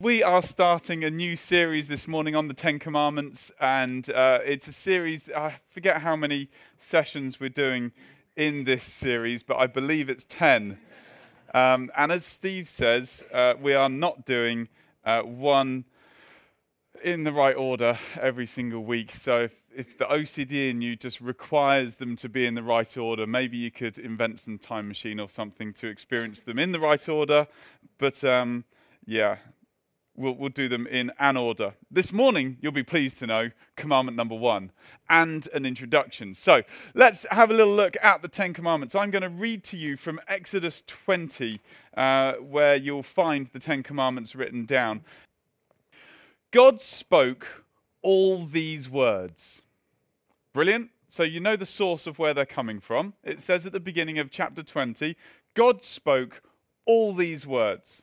We are starting a new series this morning on the Ten Commandments, and uh, it's a series, I forget how many sessions we're doing in this series, but I believe it's 10. Um, and as Steve says, uh, we are not doing uh, one in the right order every single week. So if, if the OCD in you just requires them to be in the right order, maybe you could invent some time machine or something to experience them in the right order. But um, yeah, We'll, we'll, do them in an order. This morning, you'll be pleased to know commandment number one and an introduction. So let's have a little look at the Ten Commandments. I'm going to read to you from Exodus 20, uh, where you'll find the Ten Commandments written down. God spoke all these words. Brilliant. So you know the source of where they're coming from. It says at the beginning of chapter 20 God spoke all these words.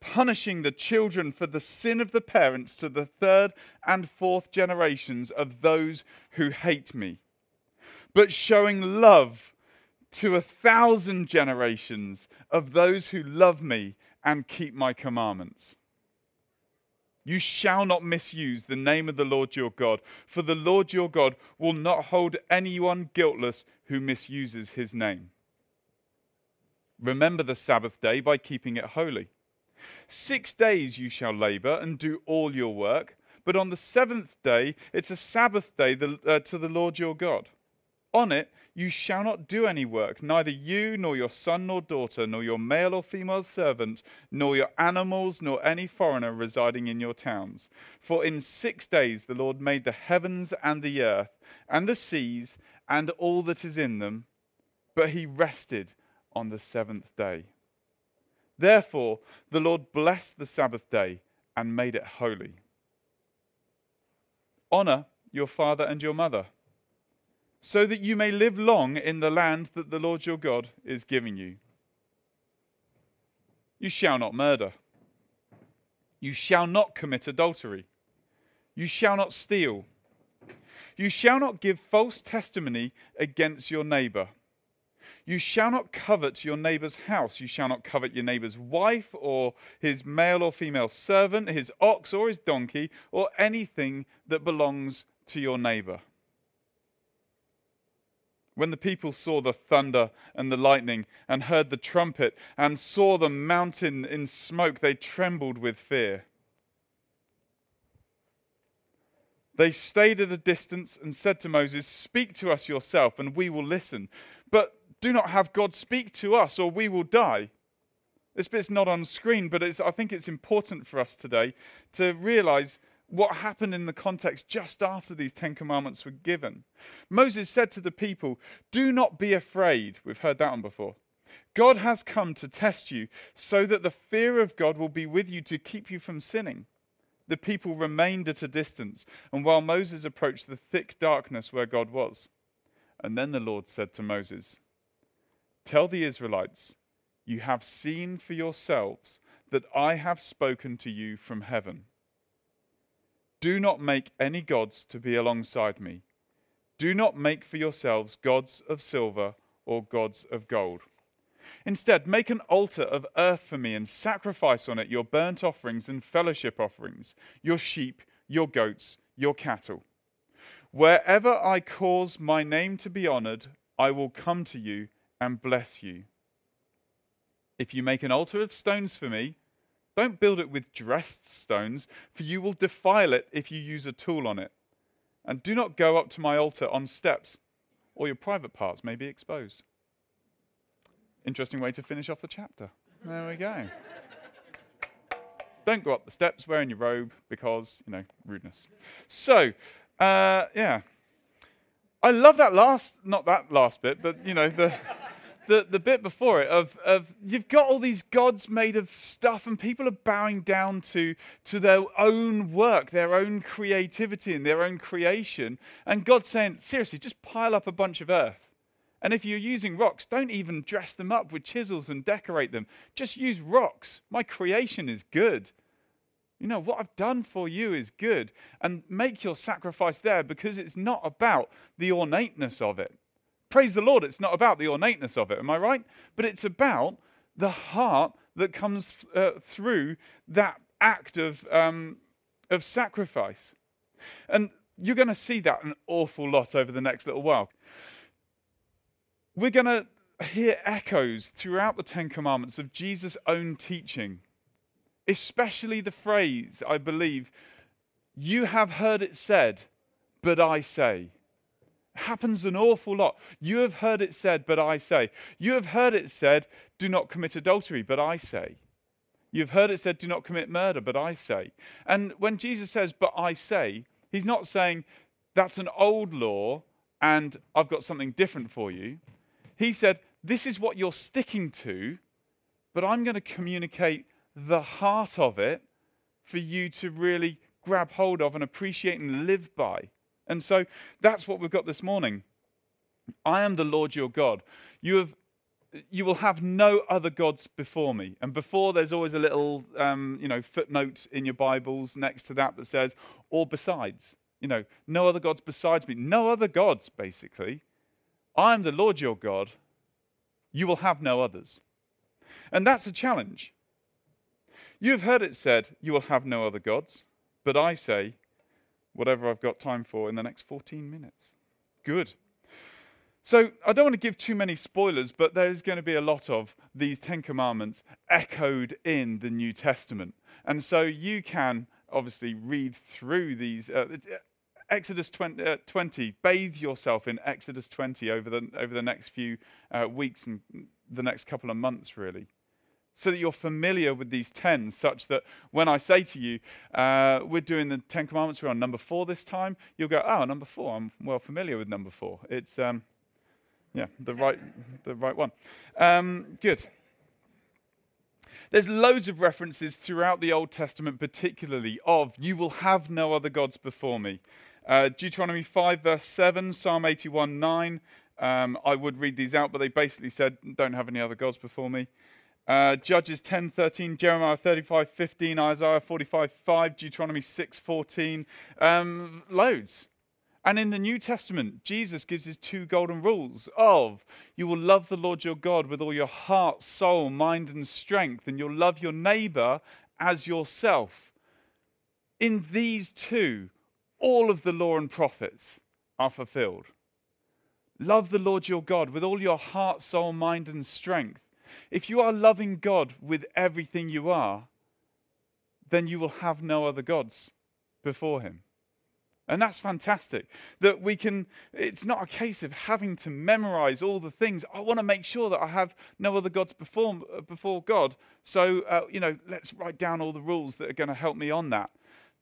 punishing the children for the sin of the parents to the third and fourth generations of those who hate me, but showing love to a thousand generations of those who love me and keep my commandments. You shall not misuse the name of the Lord your God, for the Lord your God will not hold anyone guiltless who misuses his name. Remember the Sabbath day by keeping it holy. Six days you shall labor and do all your work, but on the seventh day it's a Sabbath day uh, to the Lord your God. On it you shall not do any work, neither you, nor your son nor daughter, nor your male or female servant, nor your animals, nor any foreigner residing in your towns. For in six days the Lord made the heavens and the earth, and the seas, and all that is in them, but he rested on the seventh day. Therefore, the Lord blessed the Sabbath day and made it holy. Honor your father and your mother, so that you may live long in the land that the Lord your God is giving you. You shall not murder. You shall not commit adultery. You shall not steal. You shall not give false testimony against your neighbor. You shall not covet your neighbor's house. You shall not covet your neighbor's wife, or his male or female servant, his ox or his donkey, or anything that belongs to your neighbor. When the people saw the thunder and the lightning, and heard the trumpet, and saw the mountain in smoke, they trembled with fear. They stayed at a distance and said to Moses, Speak to us yourself, and we will listen. But do not have God speak to us or we will die. This bit's not on screen, but I think it's important for us today to realize what happened in the context just after these Ten Commandments were given. Moses said to the people, Do not be afraid. We've heard that one before. God has come to test you so that the fear of God will be with you to keep you from sinning. The people remained at a distance, and while Moses approached the thick darkness where God was. And then the Lord said to Moses, Tell the Israelites, You have seen for yourselves that I have spoken to you from heaven. Do not make any gods to be alongside me. Do not make for yourselves gods of silver or gods of gold. Instead, make an altar of earth for me and sacrifice on it your burnt offerings and fellowship offerings, your sheep, your goats, your cattle. Wherever I cause my name to be honored, I will come to you and bless you. If you make an altar of stones for me, don't build it with dressed stones, for you will defile it if you use a tool on it. And do not go up to my altar on steps, or your private parts may be exposed. Interesting way to finish off the chapter. There we go. don't go up the steps wearing your robe because, you know, rudeness. So, uh, yeah. I love that last, not that last bit, but, you know, the the, the bit before it of, of you've got all these gods made of stuff and people are bowing down to, to their own work, their own creativity and their own creation. And God's saying, seriously, just pile up a bunch of earth. And if you're using rocks, don't even dress them up with chisels and decorate them. Just use rocks. My creation is good. You know, what I've done for you is good. And make your sacrifice there because it's not about the ornateness of it. Praise the Lord, it's not about the ornateness of it, am I right? But it's about the heart that comes uh, through that act of, um, of sacrifice. And you're going to see that an awful lot over the next little while. We're going to hear echoes throughout the Ten Commandments of Jesus' own teaching, especially the phrase, I believe, you have heard it said, but I say happens an awful lot. You have heard it said, but I say. You have heard it said, do not commit adultery, but I say. You've heard it said, do not commit murder, but I say. And when Jesus says, but I say, he's not saying that's an old law and I've got something different for you. He said, this is what you're sticking to, but I'm going to communicate the heart of it for you to really grab hold of and appreciate and live by. And so that's what we've got this morning. I am the Lord your God. You have you will have no other gods before me. And before, there's always a little, um, you know, footnote in your Bibles next to that that says, or besides. You know, no other gods besides me. No other gods, basically. I am the Lord your God. You will have no others. And that's a challenge. You have heard it said, You will have no other gods. But I say, whatever I've got time for in the next 14 minutes. Good. So, I don't want to give too many spoilers, but there's going to be a lot of these Ten Commandments echoed in the New Testament. And so you can obviously read through these. Uh, Exodus 20, uh, 20, bathe yourself in Exodus 20 over the, over the next few uh, weeks and the next couple of months, really so that you're familiar with these 10, such that when I say to you, uh, we're doing the 10 commandments, we're on number four this time, you'll go, oh, number four, I'm well familiar with number four. It's, um, yeah, the right, the right one. Um, good. There's loads of references throughout the Old Testament, particularly of, you will have no other gods before me. Uh, Deuteronomy 5, verse 7, Psalm 81, 9. Um, I would read these out, but they basically said, don't have any other gods before me. Uh, Judges 10 13, Jeremiah 35 15, Isaiah 45 5, Deuteronomy 6 14, um, loads. And in the New Testament, Jesus gives his two golden rules of you will love the Lord your God with all your heart, soul, mind, and strength, and you'll love your neighbor as yourself. In these two, all of the law and prophets are fulfilled. Love the Lord your God with all your heart, soul, mind, and strength. If you are loving God with everything you are, then you will have no other gods before Him. And that's fantastic that we can, it's not a case of having to memorize all the things. I want to make sure that I have no other gods before, before God. So, uh, you know, let's write down all the rules that are going to help me on that.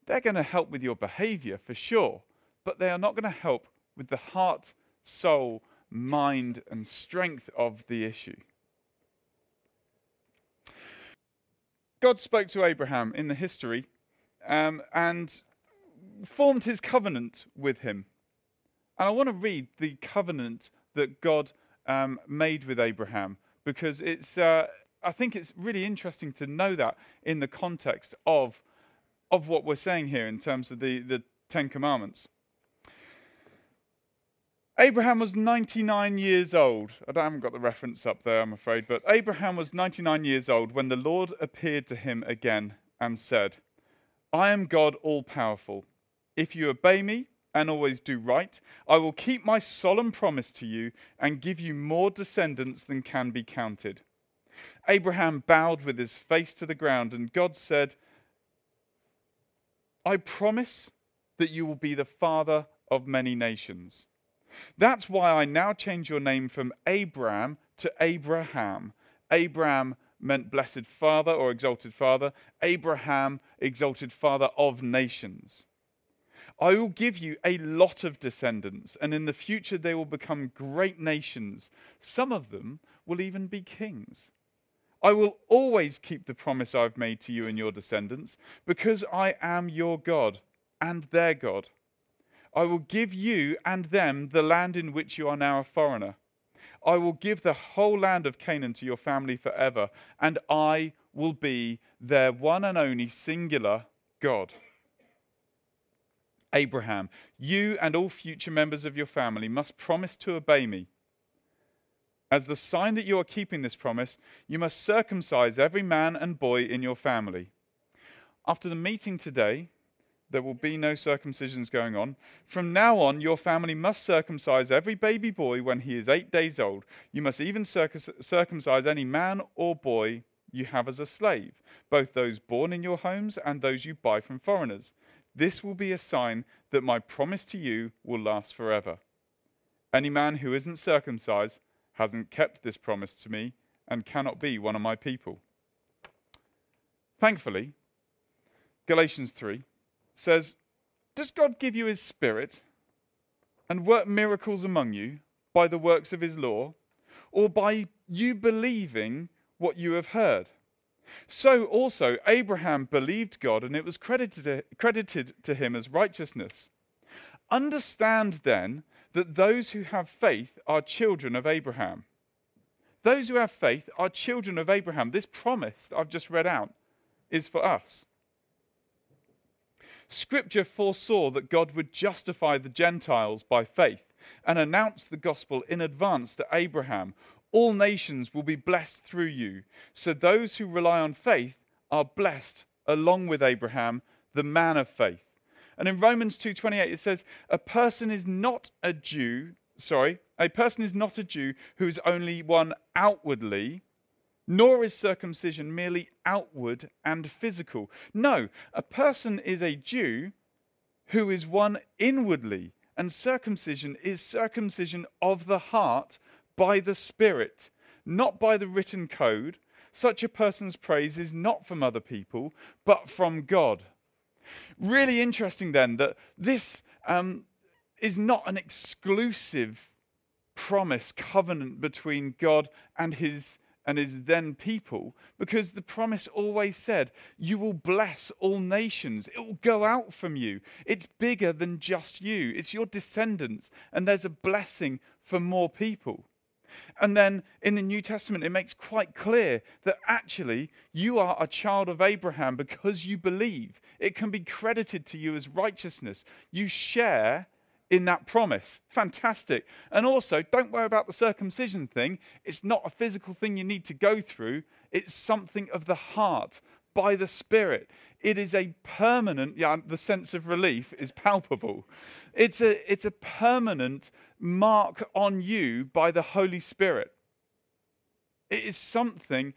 They're going to help with your behavior for sure, but they are not going to help with the heart, soul, mind, and strength of the issue. God spoke to Abraham in the history um, and formed his covenant with him. And I want to read the covenant that God um, made with Abraham because it's, uh, I think it's really interesting to know that in the context of, of what we're saying here in terms of the, the Ten Commandments. Abraham was 99 years old. I haven't got the reference up there, I'm afraid, but Abraham was 99 years old when the Lord appeared to him again and said, I am God all powerful. If you obey me and always do right, I will keep my solemn promise to you and give you more descendants than can be counted. Abraham bowed with his face to the ground, and God said, I promise that you will be the father of many nations. That's why I now change your name from Abram to Abraham. Abraham meant blessed father or exalted father. Abraham, exalted father of nations. I will give you a lot of descendants, and in the future they will become great nations. Some of them will even be kings. I will always keep the promise I've made to you and your descendants, because I am your God and their God. I will give you and them the land in which you are now a foreigner. I will give the whole land of Canaan to your family forever, and I will be their one and only singular God. Abraham, you and all future members of your family must promise to obey me. As the sign that you are keeping this promise, you must circumcise every man and boy in your family. After the meeting today, there will be no circumcisions going on. From now on, your family must circumcise every baby boy when he is eight days old. You must even circumcise any man or boy you have as a slave, both those born in your homes and those you buy from foreigners. This will be a sign that my promise to you will last forever. Any man who isn't circumcised hasn't kept this promise to me and cannot be one of my people. Thankfully, Galatians 3 says, Does God give you his spirit and work miracles among you by the works of his law, or by you believing what you have heard? So also Abraham believed God, and it was credited, credited to him as righteousness. Understand then that those who have faith are children of Abraham. Those who have faith are children of Abraham. This promise I've just read out is for us. Scripture foresaw that God would justify the Gentiles by faith and announce the gospel in advance to Abraham. All nations will be blessed through you. So those who rely on faith are blessed along with Abraham, the man of faith. And in Romans 2:28 it says, "A person is not a Jew, sorry, a person is not a Jew who is only one outwardly, nor is circumcision merely outward and physical. No, a person is a Jew who is one inwardly, and circumcision is circumcision of the heart by the Spirit, not by the written code. Such a person's praise is not from other people, but from God. Really interesting, then, that this um, is not an exclusive promise, covenant between God and his and his then people, because the promise always said, You will bless all nations. It will go out from you. It's bigger than just you, it's your descendants, and there's a blessing for more people. And then in the New Testament, it makes quite clear that actually you are a child of Abraham because you believe. It can be credited to you as righteousness. You share in that promise. Fantastic. And also, don't worry about the circumcision thing. It's not a physical thing you need to go through, it's something of the heart by the Spirit. It is a permanent, yeah, the sense of relief is palpable. It's a, it's a permanent mark on you by the Holy Spirit. It is something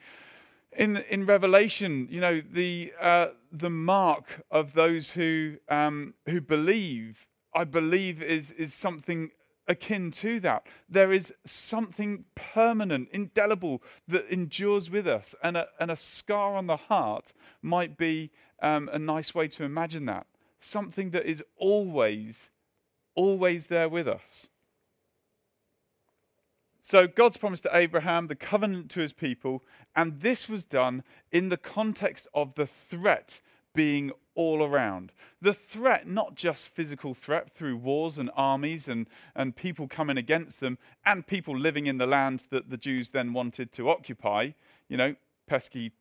in, in Revelation, you know, the, uh, the mark of those who, um, who believe, I believe, is, is something akin to that. There is something permanent, indelible, that endures with us. And a, and a scar on the heart might be um, a nice way to imagine that. Something that is always, always there with us. So God's promise to Abraham, the covenant to his people, and this was done in the context of the threat being all around. The threat, not just physical threat through wars and armies and, and people coming against them, and people living in the land that the Jews then wanted to occupy, you know, pesky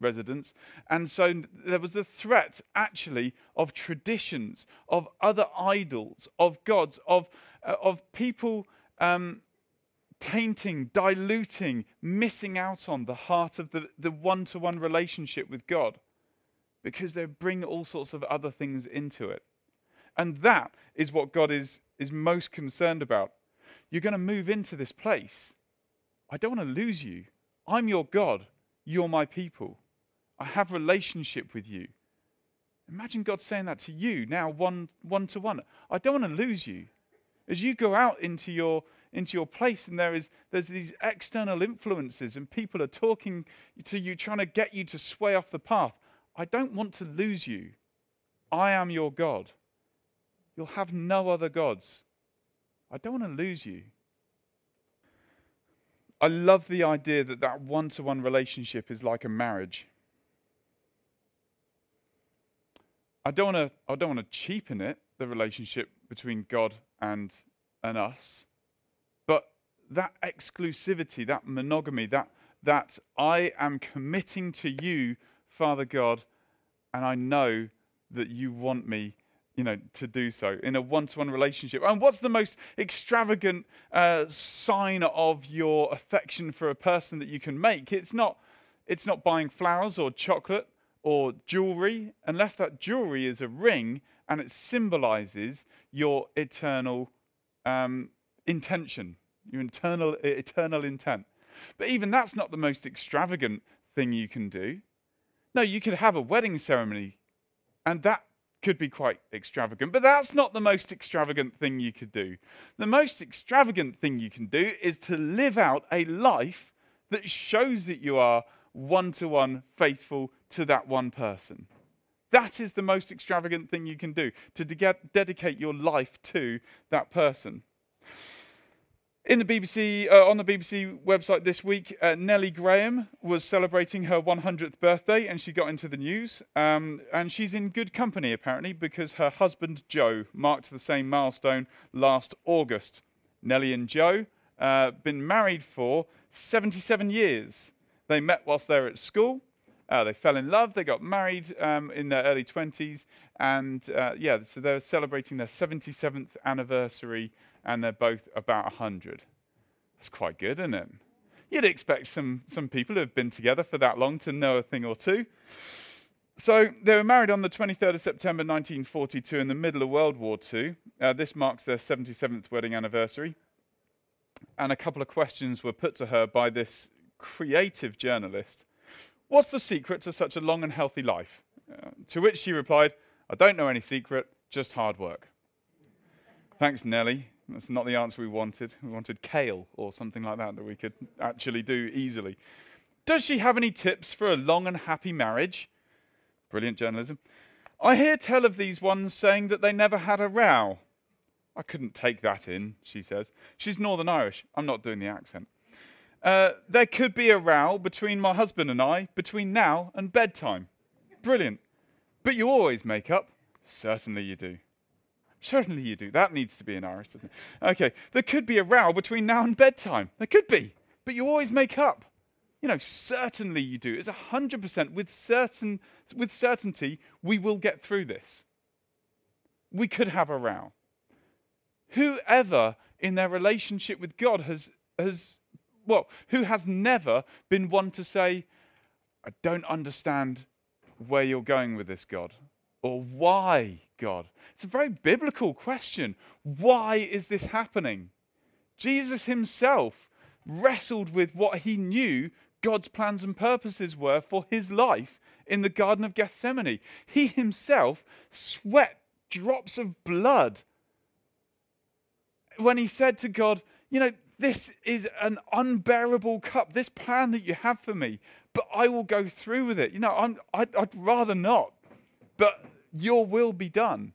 residents. And so there was the threat, actually, of traditions, of other idols, of gods, of, uh, of people. Um, tainting, diluting, missing out on the heart of the one to one relationship with God because they bring all sorts of other things into it. And that is what God is, is most concerned about. You're going to move into this place. I don't want to lose you. I'm your God. You're my people. I have relationship with you. Imagine God saying that to you now, one, one to one. I don't want to lose you. As you go out into your into your place and there is there's these external influences and people are talking to you trying to get you to sway off the path i don't want to lose you i am your god you'll have no other gods i don't want to lose you I love the idea that that one to one relationship is like a marriage. I don't want to I don't want to cheapen it, the relationship between God and and us. But that exclusivity, that monogamy, that that I am committing to you, Father God, and I know that you want me you know, to do so in a one-to-one relationship. And what's the most extravagant uh, sign of your affection for a person that you can make? It's not, it's not buying flowers or chocolate or jewelry, unless that jewelry is a ring and it symbolizes your eternal um, intention, your eternal, eternal intent. But even that's not the most extravagant thing you can do. No, you could have a wedding ceremony, and that could be quite extravagant, but that's not the most extravagant thing you could do. The most extravagant thing you can do is to live out a life that shows that you are one to one faithful to that one person. That is the most extravagant thing you can do, to de- dedicate your life to that person. In the BBC, uh, on the BBC website this week, uh, Nellie Graham was celebrating her 100th birthday, and she got into the news. Um, and she's in good company apparently because her husband Joe marked the same milestone last August. Nellie and Joe uh, been married for 77 years. They met whilst they were at school. Uh, they fell in love. They got married um, in their early 20s, and uh, yeah, so they're celebrating their 77th anniversary and they're both about 100. That's quite good, isn't it? You'd expect some, some people who have been together for that long to know a thing or two. So they were married on the 23rd of September 1942 in the middle of World War II. Uh, this marks their 77th wedding anniversary. And a couple of questions were put to her by this creative journalist. What's the secret to such a long and healthy life? Uh, to which she replied, I don't know any secret, just hard work. Thanks, Nellie. That's not the answer we wanted. We wanted kale or something like that that we could actually do easily. Does she have any tips for a long and happy marriage? Brilliant journalism. I hear tell of these ones saying that they never had a row. I couldn't take that in, she says. She's Northern Irish. I'm not doing the accent. Uh, there could be a row between my husband and I between now and bedtime. Brilliant. But you always make up. Certainly you do. Certainly you do. That needs to be in Irish, doesn't it? Okay. There could be a row between now and bedtime. There could be. But you always make up. You know, certainly you do. It's 100% with, certain, with certainty we will get through this. We could have a row. Whoever in their relationship with God has, has well, who has never been one to say, I don't understand where you're going with this, God, or why, God. It's a very biblical question. Why is this happening? Jesus himself wrestled with what he knew God's plans and purposes were for his life in the Garden of Gethsemane. He himself sweat drops of blood when he said to God, You know, this is an unbearable cup, this plan that you have for me, but I will go through with it. You know, I'm, I'd, I'd rather not, but your will be done.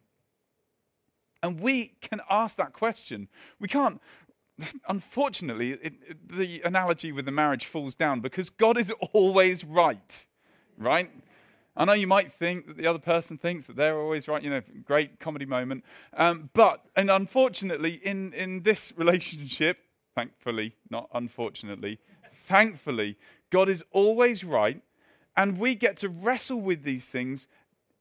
And we can ask that question. We can't, unfortunately, it, it, the analogy with the marriage falls down because God is always right, right? I know you might think that the other person thinks that they're always right, you know, great comedy moment. Um, but, and unfortunately, in, in this relationship, thankfully, not unfortunately, thankfully, God is always right. And we get to wrestle with these things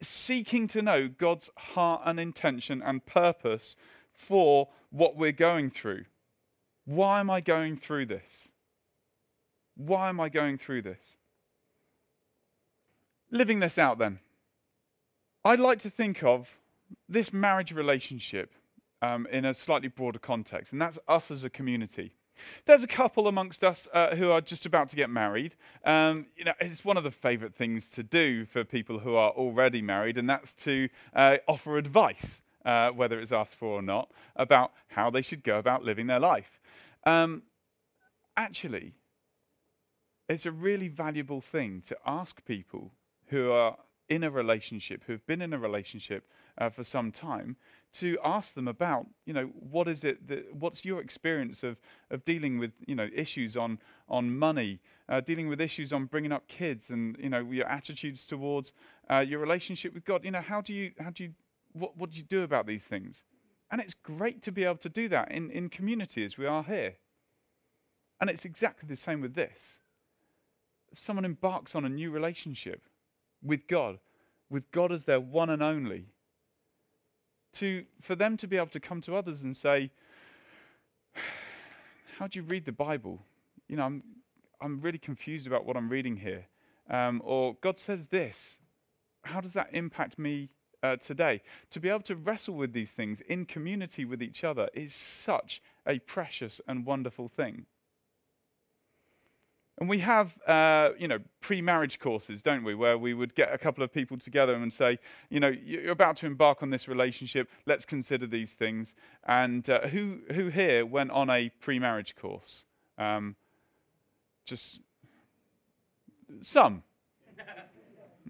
seeking to know God's heart and intention and purpose for what we're going through. Why am I going through this? Why am I going through this? Living this out, then, I'd like to think of this marriage relationship um, in a slightly broader context, and that's us as a community. There's a couple amongst us uh, who are just about to get married. Um, you know, it's one of the favourite things to do for people who are already married, and that's to uh, offer advice, uh, whether it's asked for or not, about how they should go about living their life. Um, actually, it's a really valuable thing to ask people who are in a relationship, who have been in a relationship uh, for some time, to ask them about, you know, what is it that, what's your experience of, of dealing with, you know, issues on, on money, uh, dealing with issues on bringing up kids and, you know, your attitudes towards uh, your relationship with God. You know, how do you, how do you, what, what do you do about these things? And it's great to be able to do that in, in community as we are here. And it's exactly the same with this. Someone embarks on a new relationship with God, with God as their one and only. To, for them to be able to come to others and say, How do you read the Bible? You know, I'm, I'm really confused about what I'm reading here. Um, or God says this. How does that impact me uh, today. To be able to wrestle with these things in community with each other is such a precious and wonderful thing. And we have, uh, you know, pre-marriage courses, don't we, where we would get a couple of people together and say, you know, you're about to embark on this relationship. Let's consider these things. And uh, who who here went on a pre-marriage course? Um, just some.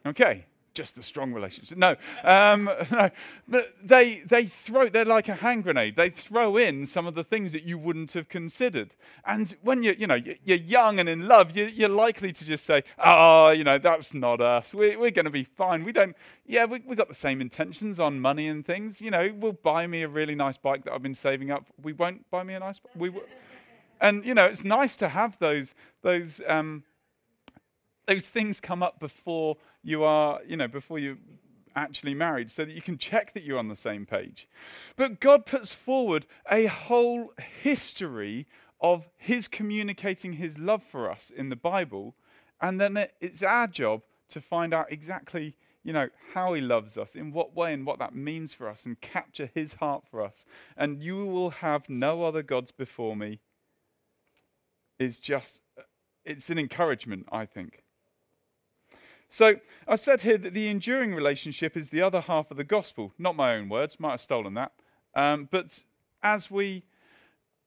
Okay just the strong relationship. No, um, no, but they they throw. They're like a hand grenade. They throw in some of the things that you wouldn't have considered. And when you you know you're young and in love, you're likely to just say, "Oh, you know, that's not us. We're we're going to be fine. We don't. Yeah, we we got the same intentions on money and things. You know, we'll buy me a really nice bike that I've been saving up. We won't buy me a nice. We, w-. and you know, it's nice to have those those. Um, those things come up before you are, you know, before you actually married so that you can check that you're on the same page. But God puts forward a whole history of his communicating his love for us in the Bible and then it's our job to find out exactly you know how he loves us in what way and what that means for us and capture his heart for us. And you will have no other gods before me. Is just it's an encouragement i think so I said here that the enduring relationship is the other half of the gospel. Not my own words, might have stolen that. Um, but as we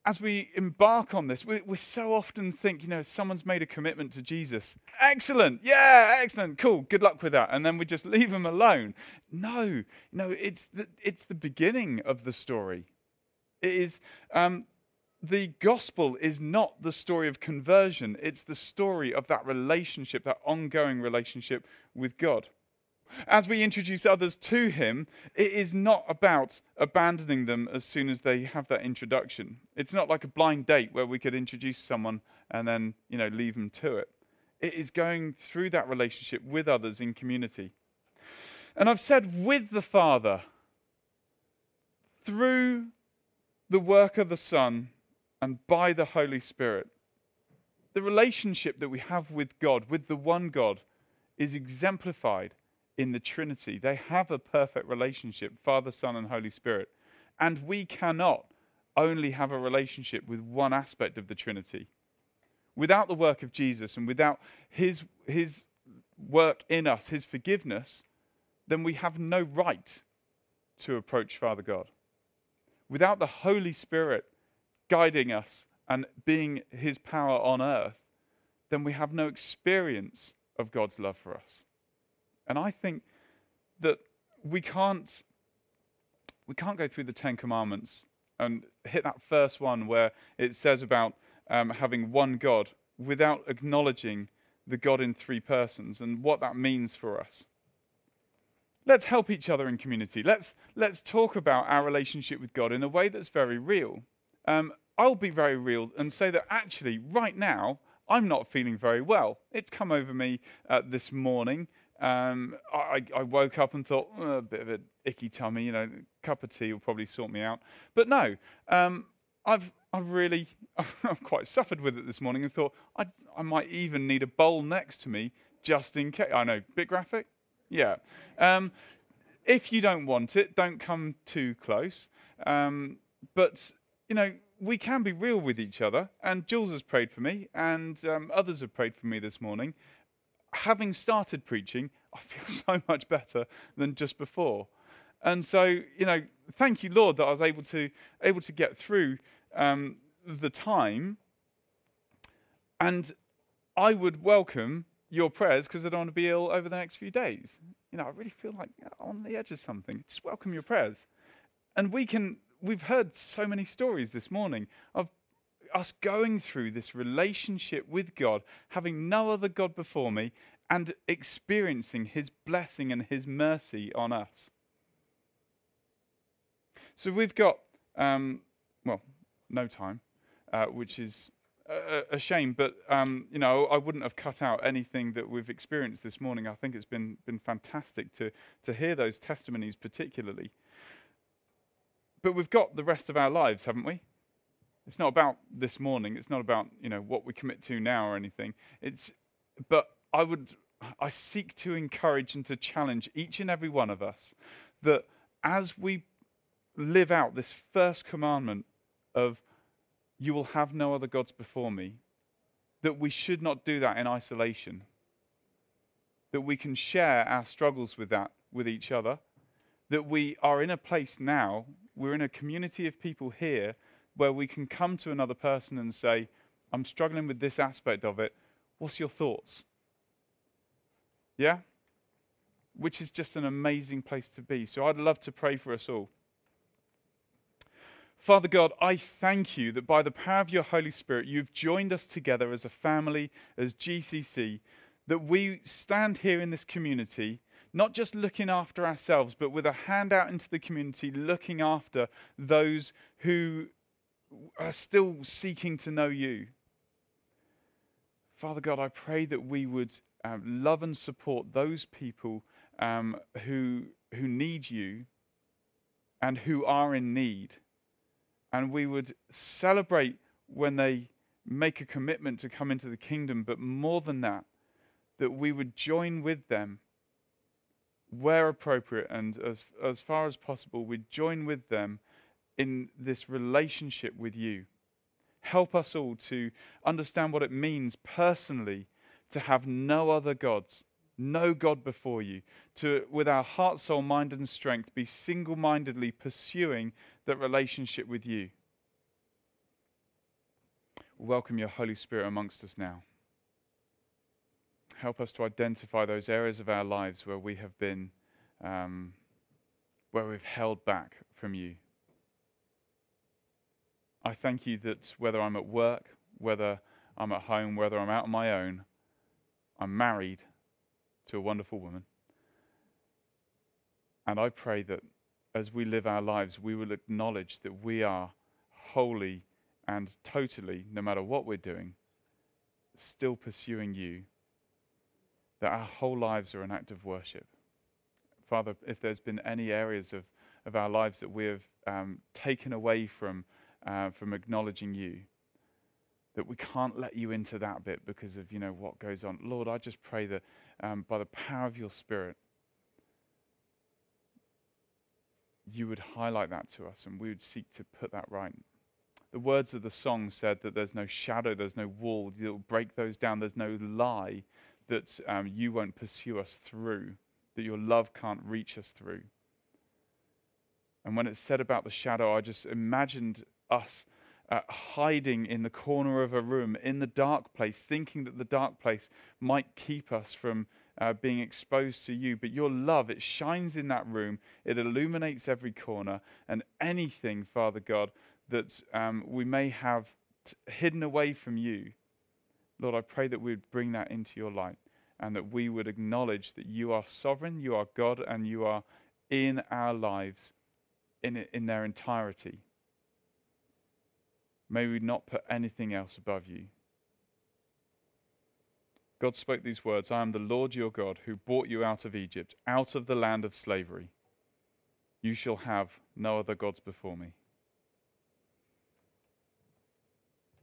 as we embark on this, we, we so often think, you know, someone's made a commitment to Jesus. Excellent. Yeah, excellent. Cool. Good luck with that. And then we just leave them alone. No, no, it's the, it's the beginning of the story. It is um, the gospel is not the story of conversion, it's the story of that relationship, that ongoing relationship with God. As we introduce others to Him, it is not about abandoning them as soon as they have that introduction. It's not like a blind date where we could introduce someone and then, you know, leave them to it. It is going through that relationship with others in community. And I've said with the Father, through the work of the Son, and by the Holy Spirit. The relationship that we have with God, with the one God, is exemplified in the Trinity. They have a perfect relationship Father, Son, and Holy Spirit. And we cannot only have a relationship with one aspect of the Trinity. Without the work of Jesus and without his, his work in us, his forgiveness, then we have no right to approach Father God. Without the Holy Spirit guiding us and being his power on earth, then we have no experience of God's love for us. And I think that we can't we can't go through the Ten Commandments and hit that first one where it says about um, having one God without acknowledging the God in three persons and what that means for us. Let's help each other in community. Let's, let's talk about our relationship with God in a way that's very real um, I'll be very real and say that actually, right now, I'm not feeling very well. It's come over me uh, this morning. Um, I, I, woke up and thought, oh, a bit of an icky tummy, you know, a cup of tea will probably sort me out. But no, um, I've, I've really, I've quite suffered with it this morning and thought I, I might even need a bowl next to me just in case. I know, bit graphic? Yeah. Um, if you don't want it, don't come too close. Um, but you know, we can be real with each other. And Jules has prayed for me, and um, others have prayed for me this morning. Having started preaching, I feel so much better than just before. And so, you know, thank you, Lord, that I was able to able to get through um, the time. And I would welcome your prayers because I don't want to be ill over the next few days. You know, I really feel like on the edge of something. Just welcome your prayers. And we can, we've heard so many stories this morning of us going through this relationship with God, having no other God before me, and experiencing His blessing and His mercy on us. So we've got, um, well, no time, uh, which is a, a shame, but um, you know, I wouldn't have cut out anything that we've experienced this morning. I think it's been been fantastic to to hear those testimonies, particularly. But we've got the rest of our lives, haven't we? It's not about this morning. It's not about you know what we commit to now or anything. It's, but I would, I seek to encourage and to challenge each and every one of us that as we live out this first commandment of you will have no other gods before me, that we should not do that in isolation. That we can share our struggles with that with each other. That we are in a place now, we're in a community of people here where we can come to another person and say, I'm struggling with this aspect of it. What's your thoughts? Yeah? Which is just an amazing place to be. So I'd love to pray for us all. Father God, I thank you that by the power of your Holy Spirit, you've joined us together as a family, as GCC, that we stand here in this community, not just looking after ourselves, but with a hand out into the community, looking after those who are still seeking to know you. Father God, I pray that we would um, love and support those people um, who, who need you and who are in need and we would celebrate when they make a commitment to come into the kingdom, but more than that, that we would join with them where appropriate and as, as far as possible, we'd join with them in this relationship with you. Help us all to understand what it means personally to have no other gods, no God before you, to, with our heart, soul, mind, and strength, be single mindedly pursuing that relationship with you. Welcome your Holy Spirit amongst us now. Help us to identify those areas of our lives where we have been, um, where we've held back from you. I thank you that whether I'm at work, whether I'm at home, whether I'm out on my own, I'm married to a wonderful woman. And I pray that as we live our lives, we will acknowledge that we are wholly and totally, no matter what we're doing, still pursuing you, that our whole lives are an act of worship. Father, if there's been any areas of, of our lives that we have um, taken away from, uh, from acknowledging you, that we can't let you into that bit because of you know what goes on. Lord, I just pray that um, by the power of your Spirit, you would highlight that to us and we would seek to put that right. The words of the song said that there's no shadow, there's no wall, you'll break those down, there's no lie that um, you won't pursue us through, that your love can't reach us through. And when it's said about the shadow, I just imagined us uh, hiding in the corner of a room in the dark place, thinking that the dark place might keep us from uh, being exposed to you. But your love, it shines in that room, it illuminates every corner, and anything, Father God, that um, we may have t- hidden away from you, Lord, I pray that we would bring that into your light and that we would acknowledge that you are sovereign, you are God, and you are in our lives in, in their entirety. May we not put anything else above you. God spoke these words I am the Lord your God who brought you out of Egypt, out of the land of slavery. You shall have no other gods before me.